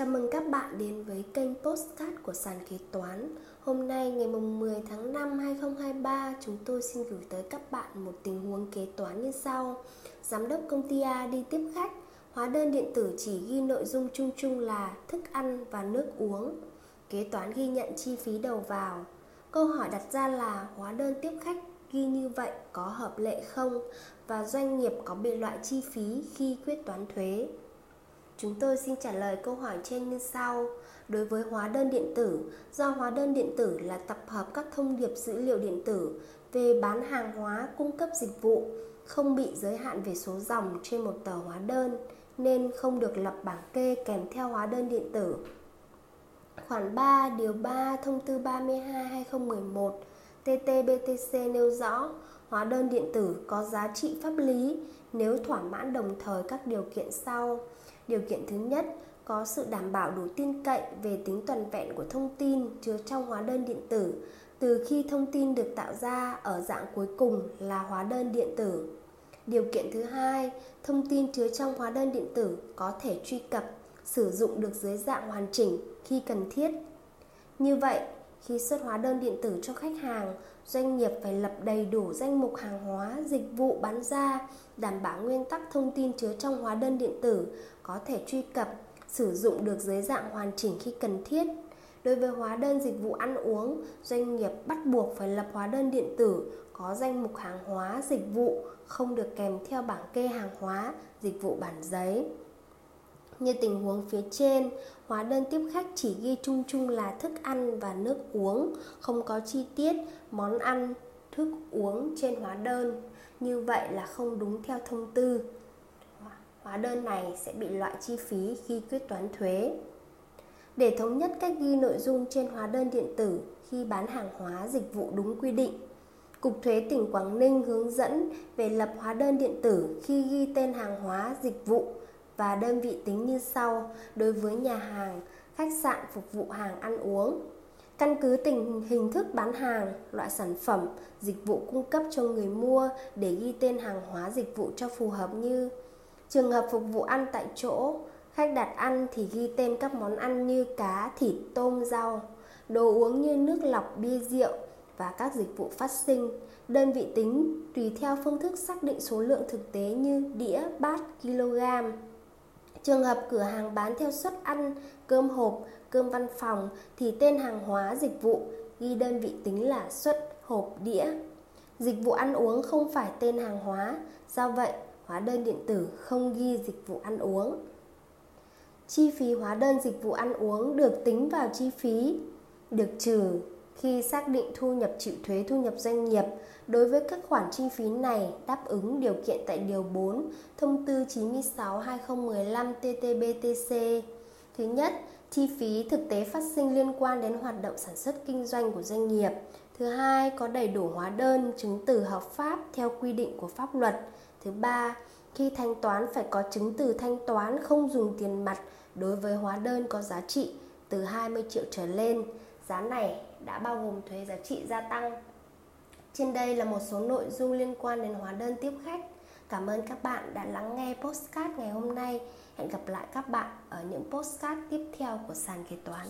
Chào mừng các bạn đến với kênh Postcard của sàn kế toán. Hôm nay ngày 10 tháng 5 2023, chúng tôi xin gửi tới các bạn một tình huống kế toán như sau. Giám đốc công ty A đi tiếp khách, hóa đơn điện tử chỉ ghi nội dung chung chung là thức ăn và nước uống. Kế toán ghi nhận chi phí đầu vào. Câu hỏi đặt ra là hóa đơn tiếp khách ghi như vậy có hợp lệ không và doanh nghiệp có bị loại chi phí khi quyết toán thuế. Chúng tôi xin trả lời câu hỏi trên như sau. Đối với hóa đơn điện tử, do hóa đơn điện tử là tập hợp các thông điệp dữ liệu điện tử về bán hàng hóa, cung cấp dịch vụ, không bị giới hạn về số dòng trên một tờ hóa đơn nên không được lập bảng kê kèm theo hóa đơn điện tử. Khoản 3 điều 3 thông tư 32/2011 TT-BTC nêu rõ hóa đơn điện tử có giá trị pháp lý nếu thỏa mãn đồng thời các điều kiện sau. Điều kiện thứ nhất, có sự đảm bảo đủ tin cậy về tính toàn vẹn của thông tin chứa trong hóa đơn điện tử từ khi thông tin được tạo ra ở dạng cuối cùng là hóa đơn điện tử. Điều kiện thứ hai, thông tin chứa trong hóa đơn điện tử có thể truy cập, sử dụng được dưới dạng hoàn chỉnh khi cần thiết. Như vậy, khi xuất hóa đơn điện tử cho khách hàng, doanh nghiệp phải lập đầy đủ danh mục hàng hóa, dịch vụ bán ra, đảm bảo nguyên tắc thông tin chứa trong hóa đơn điện tử có thể truy cập, sử dụng được dưới dạng hoàn chỉnh khi cần thiết. Đối với hóa đơn dịch vụ ăn uống, doanh nghiệp bắt buộc phải lập hóa đơn điện tử có danh mục hàng hóa, dịch vụ, không được kèm theo bảng kê hàng hóa, dịch vụ bản giấy. Như tình huống phía trên, hóa đơn tiếp khách chỉ ghi chung chung là thức ăn và nước uống, không có chi tiết món ăn, thức uống trên hóa đơn. Như vậy là không đúng theo thông tư. Hóa đơn này sẽ bị loại chi phí khi quyết toán thuế. Để thống nhất cách ghi nội dung trên hóa đơn điện tử khi bán hàng hóa dịch vụ đúng quy định, Cục Thuế tỉnh Quảng Ninh hướng dẫn về lập hóa đơn điện tử khi ghi tên hàng hóa dịch vụ và đơn vị tính như sau đối với nhà hàng, khách sạn phục vụ hàng ăn uống. Căn cứ tình hình thức bán hàng, loại sản phẩm, dịch vụ cung cấp cho người mua để ghi tên hàng hóa dịch vụ cho phù hợp như Trường hợp phục vụ ăn tại chỗ, khách đặt ăn thì ghi tên các món ăn như cá, thịt, tôm, rau, đồ uống như nước lọc, bia rượu và các dịch vụ phát sinh. Đơn vị tính tùy theo phương thức xác định số lượng thực tế như đĩa, bát, kg. Trường hợp cửa hàng bán theo suất ăn, cơm hộp, cơm văn phòng thì tên hàng hóa dịch vụ ghi đơn vị tính là suất hộp đĩa. Dịch vụ ăn uống không phải tên hàng hóa, do vậy hóa đơn điện tử không ghi dịch vụ ăn uống. Chi phí hóa đơn dịch vụ ăn uống được tính vào chi phí được trừ khi xác định thu nhập chịu thuế thu nhập doanh nghiệp đối với các khoản chi phí này đáp ứng điều kiện tại điều 4 thông tư 96/2015 TT-BTC. Thứ nhất, chi phí thực tế phát sinh liên quan đến hoạt động sản xuất kinh doanh của doanh nghiệp. Thứ hai, có đầy đủ hóa đơn, chứng từ hợp pháp theo quy định của pháp luật. Thứ ba, khi thanh toán phải có chứng từ thanh toán không dùng tiền mặt đối với hóa đơn có giá trị từ 20 triệu trở lên. Giá này đã bao gồm thuế giá trị gia tăng. Trên đây là một số nội dung liên quan đến hóa đơn tiếp khách. Cảm ơn các bạn đã lắng nghe postcard ngày hôm nay. Hẹn gặp lại các bạn ở những postcard tiếp theo của sàn kế toán.